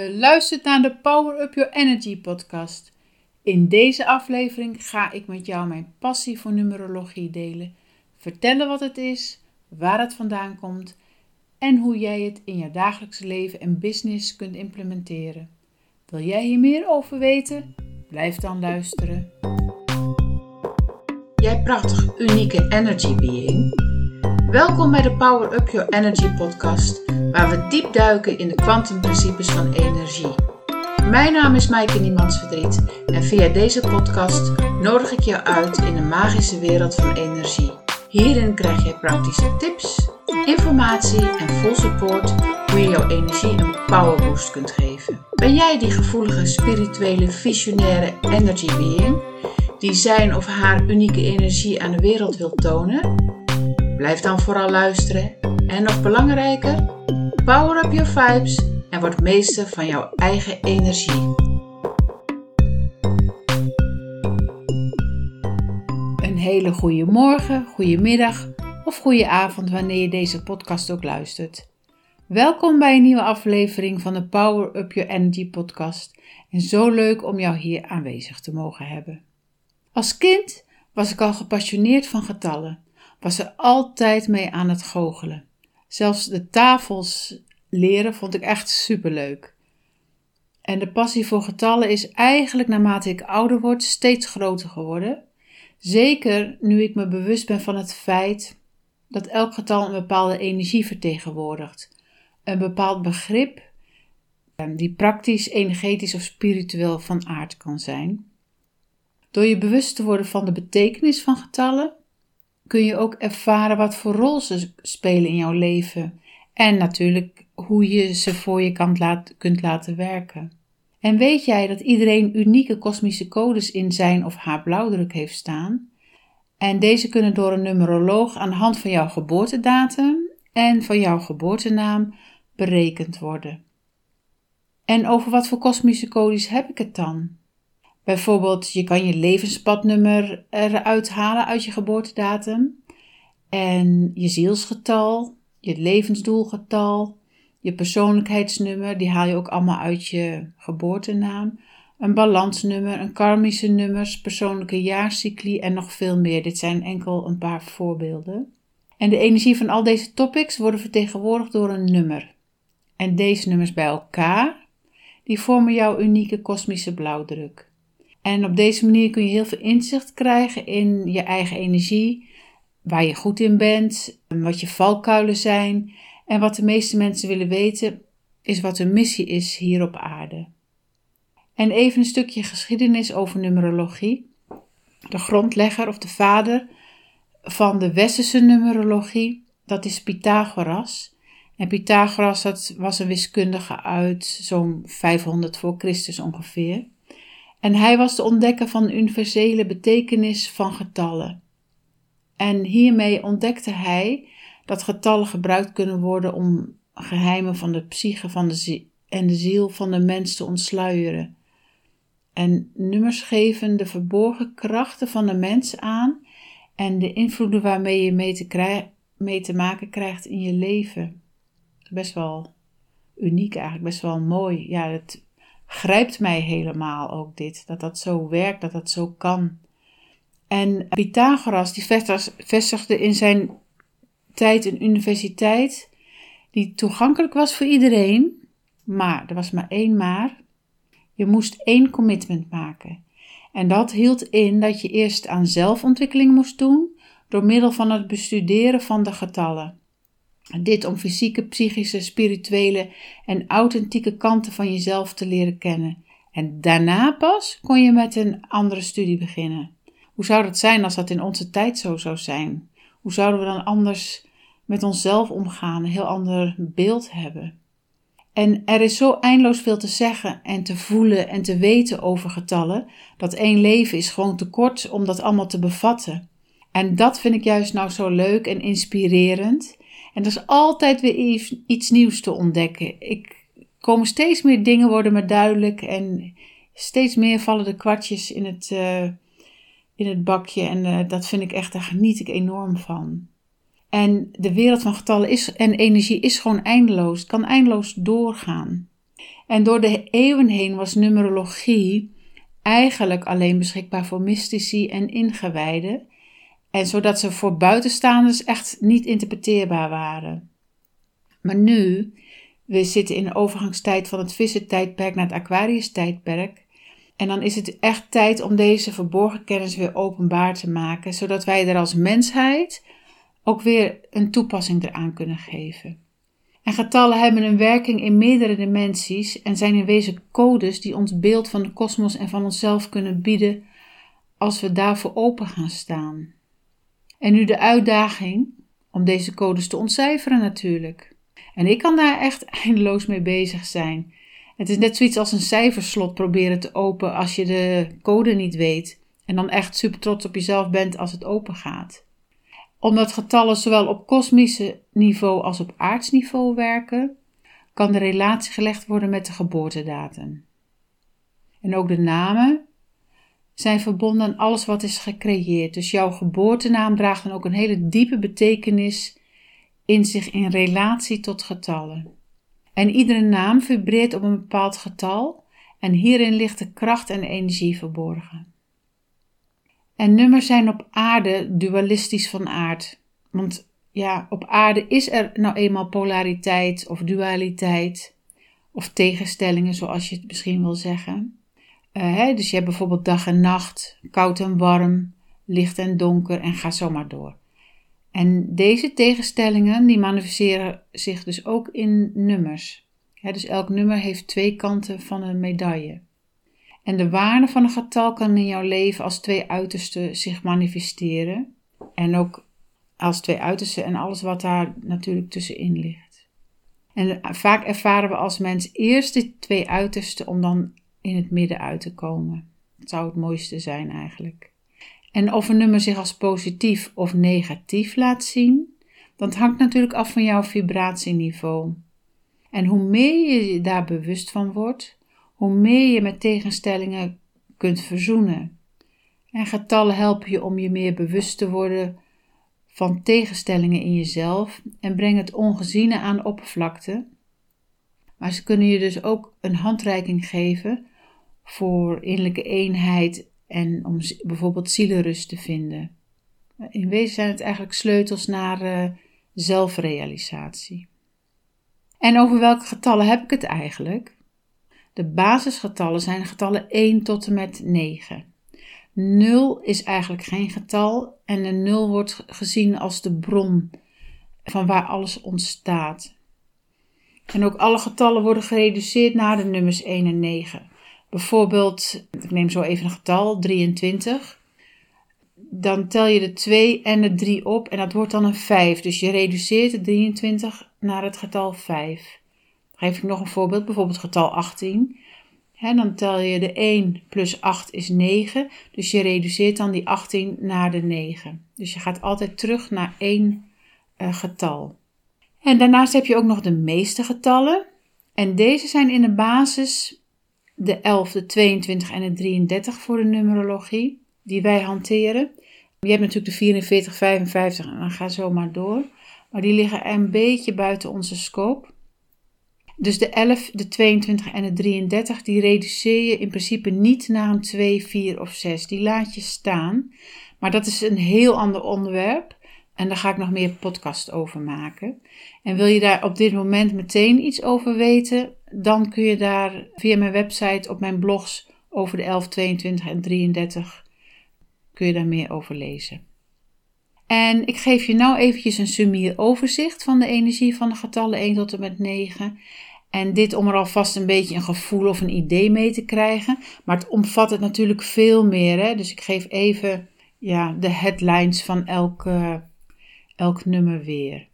luistert naar de Power Up Your Energy podcast. In deze aflevering ga ik met jou mijn passie voor numerologie delen. Vertellen wat het is, waar het vandaan komt en hoe jij het in je dagelijkse leven en business kunt implementeren. Wil jij hier meer over weten? Blijf dan luisteren. Jij prachtig unieke energy being. Welkom bij de Power Up Your Energy podcast, waar we diep duiken in de kwantumprincipes van energie. Mijn naam is Maaike Niemandsverdriet en via deze podcast nodig ik jou uit in de magische wereld van energie. Hierin krijg je praktische tips, informatie en full support hoe je jouw energie een powerboost kunt geven. Ben jij die gevoelige, spirituele, visionaire energy being die zijn of haar unieke energie aan de wereld wil tonen? Blijf dan vooral luisteren en nog belangrijker, power up your vibes en word meester van jouw eigen energie. Een hele goede morgen, goede middag of goede avond wanneer je deze podcast ook luistert. Welkom bij een nieuwe aflevering van de Power Up Your Energy podcast en zo leuk om jou hier aanwezig te mogen hebben. Als kind was ik al gepassioneerd van getallen was er altijd mee aan het goochelen. Zelfs de tafels leren vond ik echt superleuk. En de passie voor getallen is eigenlijk naarmate ik ouder word steeds groter geworden. Zeker nu ik me bewust ben van het feit dat elk getal een bepaalde energie vertegenwoordigt. Een bepaald begrip die praktisch, energetisch of spiritueel van aard kan zijn. Door je bewust te worden van de betekenis van getallen, kun je ook ervaren wat voor rol ze spelen in jouw leven. En natuurlijk hoe je ze voor je kant laat, kunt laten werken. En weet jij dat iedereen unieke kosmische codes in zijn of haar blauwdruk heeft staan? En deze kunnen door een numeroloog aan de hand van jouw geboortedatum en van jouw geboortenaam berekend worden. En over wat voor kosmische codes heb ik het dan? Bijvoorbeeld, je kan je levenspadnummer eruit halen uit je geboortedatum. En je zielsgetal, je levensdoelgetal, je persoonlijkheidsnummer, die haal je ook allemaal uit je geboortenaam. Een balansnummer, een karmische nummers, persoonlijke jaarcycli en nog veel meer. Dit zijn enkel een paar voorbeelden. En de energie van al deze topics worden vertegenwoordigd door een nummer. En deze nummers bij elkaar, die vormen jouw unieke kosmische blauwdruk. En op deze manier kun je heel veel inzicht krijgen in je eigen energie, waar je goed in bent, wat je valkuilen zijn. En wat de meeste mensen willen weten, is wat hun missie is hier op aarde. En even een stukje geschiedenis over numerologie. De grondlegger of de vader van de westerse numerologie, dat is Pythagoras. En Pythagoras dat was een wiskundige uit zo'n 500 voor Christus ongeveer. En hij was de ontdekker van de universele betekenis van getallen. En hiermee ontdekte hij dat getallen gebruikt kunnen worden om geheimen van de psyche van de en de ziel van de mens te ontsluieren. En nummers geven de verborgen krachten van de mens aan en de invloeden waarmee je mee te, mee te maken krijgt in je leven. Best wel uniek eigenlijk, best wel mooi. Ja, het grijpt mij helemaal ook dit. Dat dat zo werkt, dat dat zo kan. En Pythagoras die vestigde in zijn tijd een universiteit die toegankelijk was voor iedereen. Maar er was maar één maar. Je moest één commitment maken. En dat hield in dat je eerst aan zelfontwikkeling moest doen door middel van het bestuderen van de getallen. Dit om fysieke, psychische, spirituele en authentieke kanten van jezelf te leren kennen. En daarna pas kon je met een andere studie beginnen. Hoe zou dat zijn als dat in onze tijd zo zou zijn? Hoe zouden we dan anders met onszelf omgaan, een heel ander beeld hebben? En er is zo eindeloos veel te zeggen en te voelen en te weten over getallen, dat één leven is gewoon te kort om dat allemaal te bevatten. En dat vind ik juist nou zo leuk en inspirerend. En er is altijd weer iets, nieuws te ontdekken. Ik komen steeds meer dingen worden me duidelijk en steeds meer vallen de kwartjes in het, uh, in het bakje. En uh, dat vind ik echt, daar geniet ik enorm van. En de wereld van getallen is, en energie is gewoon eindeloos. Het kan eindeloos doorgaan. En door de eeuwen heen was numerologie eigenlijk alleen beschikbaar voor mystici en ingewijden, en zodat ze voor buitenstaanders echt niet interpreteerbaar waren. Maar nu, we zitten in de overgangstijd van het vissentijdperk naar het Aquarius-tijdperk, en dan is het echt tijd om deze verborgen kennis weer openbaar te maken, zodat wij er als mensheid ook weer een toepassing eraan kunnen geven. En getallen hebben een werking in meerdere dimensies en zijn in wezen codes die ons beeld van de kosmos en van onszelf kunnen bieden als we daarvoor open gaan staan. En nu de uitdaging om deze codes te ontcijferen natuurlijk. En ik kan daar echt eindeloos mee bezig zijn. Het is net zoiets als een cijferslot proberen te openen als je de code niet weet en dan echt super trots op jezelf bent als het open gaat. Omdat getallen zowel op kosmische niveau als op aardsniveau werken, kan de relatie gelegd worden met de geboortedatum. En ook de namen zijn verbonden aan alles wat is gecreëerd. Dus jouw geboortenaam draagt dan ook een hele diepe betekenis in zich in relatie tot getallen. En iedere naam vibreert op een bepaald getal en hierin ligt de kracht en energie verborgen. En nummers zijn op aarde dualistisch van aard. Want ja, op aarde is er nou eenmaal polariteit of dualiteit of tegenstellingen, zoals je het misschien wil zeggen. Hè, dus je hebt bijvoorbeeld dag en nacht, koud en warm, licht en donker en ga zo maar door. En deze tegenstellingen die manifesteren zich dus ook in nummers. dus elk nummer heeft twee kanten van een medaille. En de waarde van een getal kan in jouw leven als twee uitersten zich manifesteren. En ook als twee uitersten en alles wat daar natuurlijk tussenin ligt. En vaak ervaren we als mens eerst die twee uitersten om dan in het midden uit te komen. Dat zou het mooiste zijn eigenlijk. En of een nummer zich als positief of negatief laat zien, dat hangt natuurlijk af van jouw vibratieniveau. En hoe meer je daar bewust van wordt, hoe meer je met tegenstellingen kunt verzoenen. En getallen helpen je om je meer bewust te worden van tegenstellingen in jezelf en brengen het ongeziene aan oppervlakte. Maar ze kunnen je dus ook een handreiking geven voor innerlijke eenheid en om bijvoorbeeld zielenrust te vinden. In wezen zijn het eigenlijk sleutels naar uh, zelfrealisatie. En over welke getallen heb ik het eigenlijk? De basisgetallen zijn getallen 1 tot en met 9. 0 is eigenlijk geen getal en de 0 wordt gezien als de bron van waar alles ontstaat. En ook alle getallen worden gereduceerd naar de nummers 1 en 9. Bijvoorbeeld, ik neem zo even een getal, 23. Dan tel je de 2 en de 3 op en dat wordt dan een 5. Dus je reduceert de 23 naar het getal 5. Dan geef ik nog een voorbeeld, bijvoorbeeld getal 18. He, dan tel je de 1 plus 8 is 9. Dus je reduceert dan die 18 naar de 9. Dus je gaat altijd terug naar één uh, getal. En daarnaast heb je ook nog de meeste getallen. En deze zijn in de basis de 11, de 22 en de 33 voor de numerologie die wij hanteren. Je hebt natuurlijk de 44, 55 en dan ga zo maar door. Maar die liggen een beetje buiten onze scope. Dus de 11, de 22 en de 33, die reduceer je in principe niet naar een 2, 4 of 6. Die laat je staan. Maar dat is een heel ander onderwerp. En daar ga ik nog meer podcast over maken. En wil je daar op dit moment meteen iets over weten, dan kun je daar via mijn website op mijn blogs over de 11, 22 en 33 kun je daar meer over lezen. En ik geef je nou eventjes een summier overzicht van de energie van de getallen 1 tot en met 9. En dit om er alvast een beetje een gevoel of een idee mee te krijgen. Maar het omvat het natuurlijk veel meer. Hè? Dus ik geef even ja, de headlines van elk, elk nummer weer.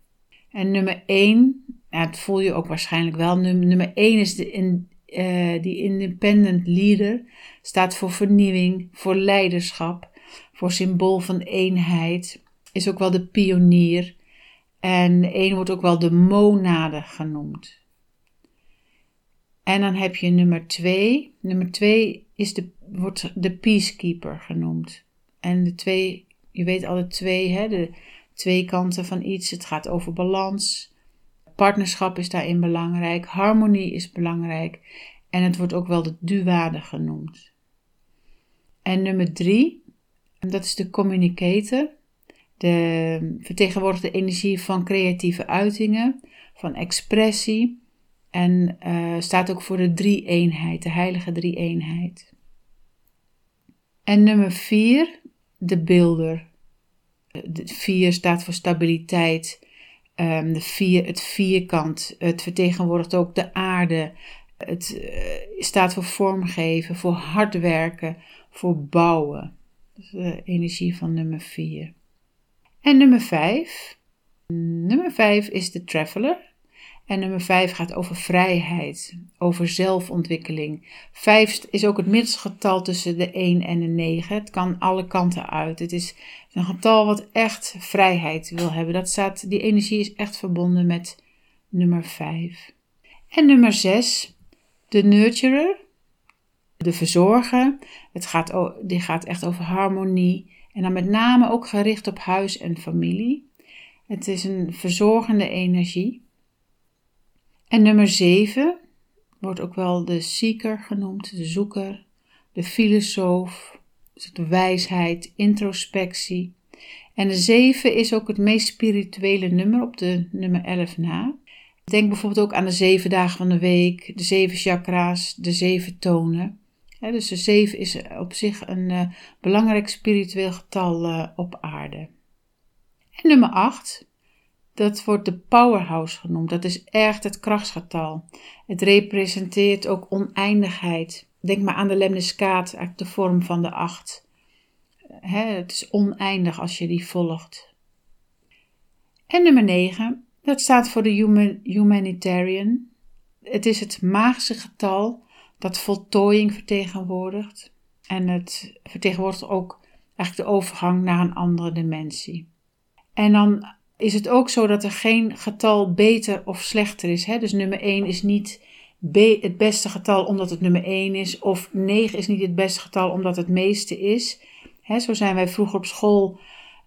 En nummer 1, ja, dat voel je ook waarschijnlijk wel. Nummer 1 is de in, uh, die independent leader. Staat voor vernieuwing, voor leiderschap, voor symbool van eenheid. Is ook wel de pionier. En 1 wordt ook wel de monade genoemd. En dan heb je nummer 2. Nummer 2 is de, wordt de peacekeeper genoemd. En de twee, je weet alle twee, hè, de twee kanten van iets. Het gaat over balans, partnerschap is daarin belangrijk, harmonie is belangrijk en het wordt ook wel de duade genoemd. En nummer drie, dat is de communicator. De vertegenwoordigt de energie van creatieve uitingen, van expressie en uh, staat ook voor de drie-eenheid, de heilige drie-eenheid. En nummer vier, de beelder. De vier staat voor stabiliteit. Um, de vier, het vierkant. Het vertegenwoordigt ook de aarde. Het uh, staat voor vormgeven, voor hard werken, voor bouwen. Dat is de energie van nummer vier. En nummer vijf. Nummer vijf is de traveler. En nummer 5 gaat over vrijheid, over zelfontwikkeling. 5 is ook het middelste getal tussen de 1 en de 9. Het kan alle kanten uit. Het is een getal wat echt vrijheid wil hebben. Dat staat, die energie is echt verbonden met nummer 5. En nummer 6, de nurturer, de verzorger. Het gaat, die gaat echt over harmonie. En dan met name ook gericht op huis en familie. Het is een verzorgende energie. En nummer 7 wordt ook wel de seeker genoemd, de zoeker, de filosoof, dus de wijsheid, introspectie. En de 7 is ook het meest spirituele nummer op de nummer 11 na. Denk bijvoorbeeld ook aan de zeven dagen van de week, de zeven chakra's, de zeven tonen. dus de 7 is op zich een uh, belangrijk spiritueel getal uh, op aarde. En nummer 8 dat wordt de powerhouse genoemd. Dat is echt het krachtsgetal. Het representeert ook oneindigheid. Denk maar aan de eigenlijk de vorm van de acht. het is oneindig als je die volgt. En nummer 9, dat staat voor de human, humanitarian. Het is het magische getal dat voltooiing vertegenwoordigt. En het vertegenwoordigt ook eigenlijk de overgang naar een andere dimensie. En dan is het ook zo dat er geen getal beter of slechter is. Hè? Dus nummer 1 is niet het beste getal omdat het nummer 1 is, of 9 is niet het beste getal omdat het meeste is. Hè, zo zijn wij vroeger op school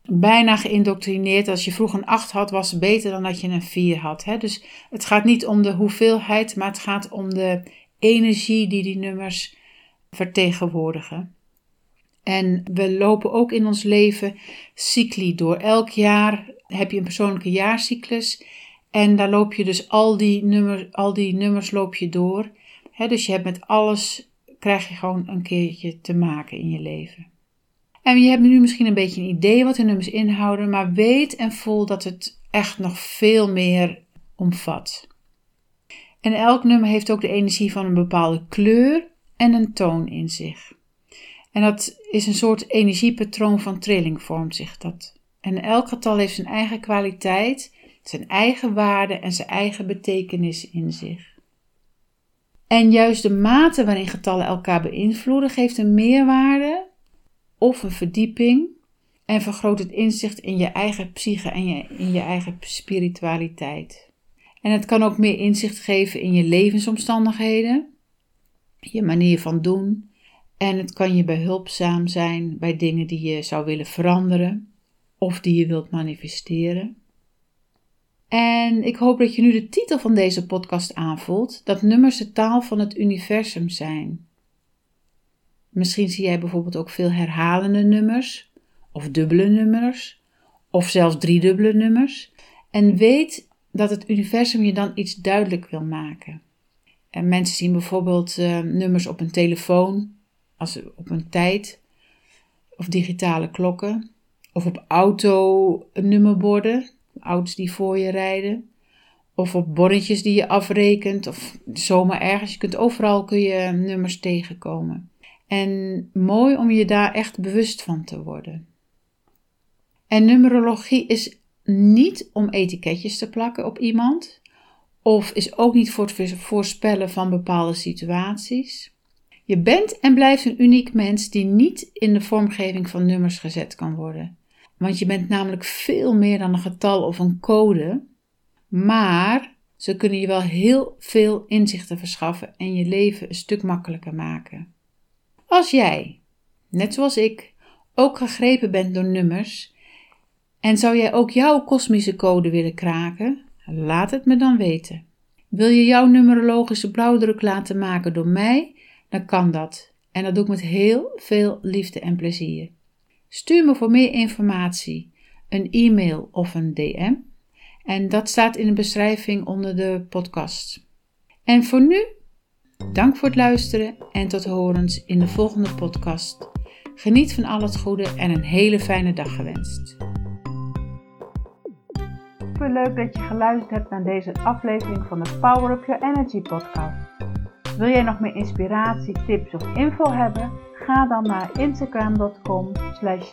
bijna geïndoctrineerd. Als je vroeger een 8 had, was het beter dan dat je een 4 had. Hè? Dus het gaat niet om de hoeveelheid, maar het gaat om de energie die die nummers vertegenwoordigen. En we lopen ook in ons leven cycli door. Elk jaar heb je een persoonlijke jaarcyclus. En daar loop je dus al die, nummers, al die nummers loop je door. dus je hebt met alles, krijg je gewoon een keertje te maken in je leven. En je hebt nu misschien een beetje een idee wat de nummers inhouden, maar weet en voel dat het echt nog veel meer omvat. En elk nummer heeft ook de energie van een bepaalde kleur en een toon in zich. En dat is een soort energiepatroon van trilling vormt zich dat. En elk getal heeft zijn eigen kwaliteit, zijn eigen waarde en zijn eigen betekenis in zich. En juist de mate waarin getallen elkaar beïnvloeden geeft een meerwaarde of een verdieping en vergroot het inzicht in je eigen psyche en je, in je eigen spiritualiteit. En het kan ook meer inzicht geven in je levensomstandigheden, je manier van doen, en het kan je behulpzaam zijn bij dingen die je zou willen veranderen of die je wilt manifesteren. En ik hoop dat je nu de titel van deze podcast aanvoelt: dat nummers de taal van het universum zijn. Misschien zie jij bijvoorbeeld ook veel herhalende nummers, of dubbele nummers, of zelfs driedubbele nummers. En weet dat het universum je dan iets duidelijk wil maken. En mensen zien bijvoorbeeld uh, nummers op een telefoon, op een tijd, of digitale klokken. Of op auto-nummerborden, auto's die voor je rijden. Of op bonnetjes die je afrekent. Of zomaar ergens. Je kunt overal kun je nummers tegenkomen. En mooi om je daar echt bewust van te worden. En numerologie is niet om etiketjes te plakken op iemand. Of is ook niet voor het voorspellen van bepaalde situaties. Je bent en blijft een uniek mens die niet in de vormgeving van nummers gezet kan worden. Want je bent namelijk veel meer dan een getal of een code, maar ze kunnen je wel heel veel inzichten verschaffen en je leven een stuk makkelijker maken. Als jij, net zoals ik, ook gegrepen bent door nummers en zou jij ook jouw kosmische code willen kraken, Laat het me dan weten. Wil je jouw numerologische blauwdruk laten maken door mij? Dan kan dat. En dat doe ik met heel veel liefde en plezier. Stuur me voor meer informatie een e-mail of een DM. En dat staat in de beschrijving onder de podcast. En voor nu, dank voor het luisteren en tot horens in de volgende podcast. Geniet van al het goede en een hele fijne dag gewenst. Super leuk dat je geluisterd hebt naar deze aflevering van de Power Up Your Energy podcast. Wil jij nog meer inspiratie, tips of info hebben? Ga dan naar instagram.com slash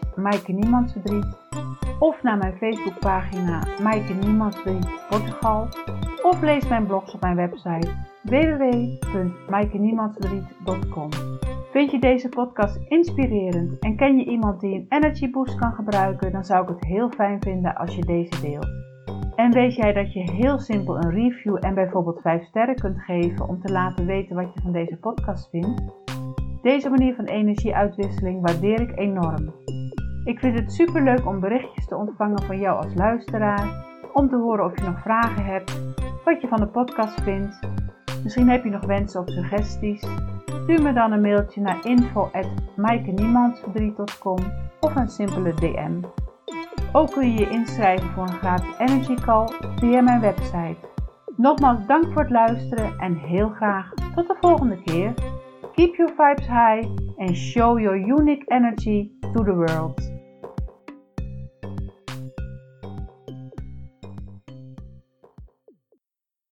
of naar mijn Facebookpagina Maaike Niemandsvriend Portugal of lees mijn blogs op mijn website www.maaikeniemandsvriend.com. Vind je deze podcast inspirerend en ken je iemand die een energy boost kan gebruiken, dan zou ik het heel fijn vinden als je deze deelt. En weet jij dat je heel simpel een review en bijvoorbeeld 5 sterren kunt geven om te laten weten wat je van deze podcast vindt? Deze manier van energieuitwisseling waardeer ik enorm. Ik vind het super leuk om berichtjes te ontvangen van jou als luisteraar, om te horen of je nog vragen hebt, wat je van de podcast vindt. Misschien heb je nog wensen of suggesties. Stuur me dan een mailtje naar info@maaikeniemandsverdriet.com of een simpele DM. Ook kun je je inschrijven voor een gratis energy call via mijn website. Nogmaals dank voor het luisteren en heel graag tot de volgende keer. Keep your vibes high and show your unique energy to the world.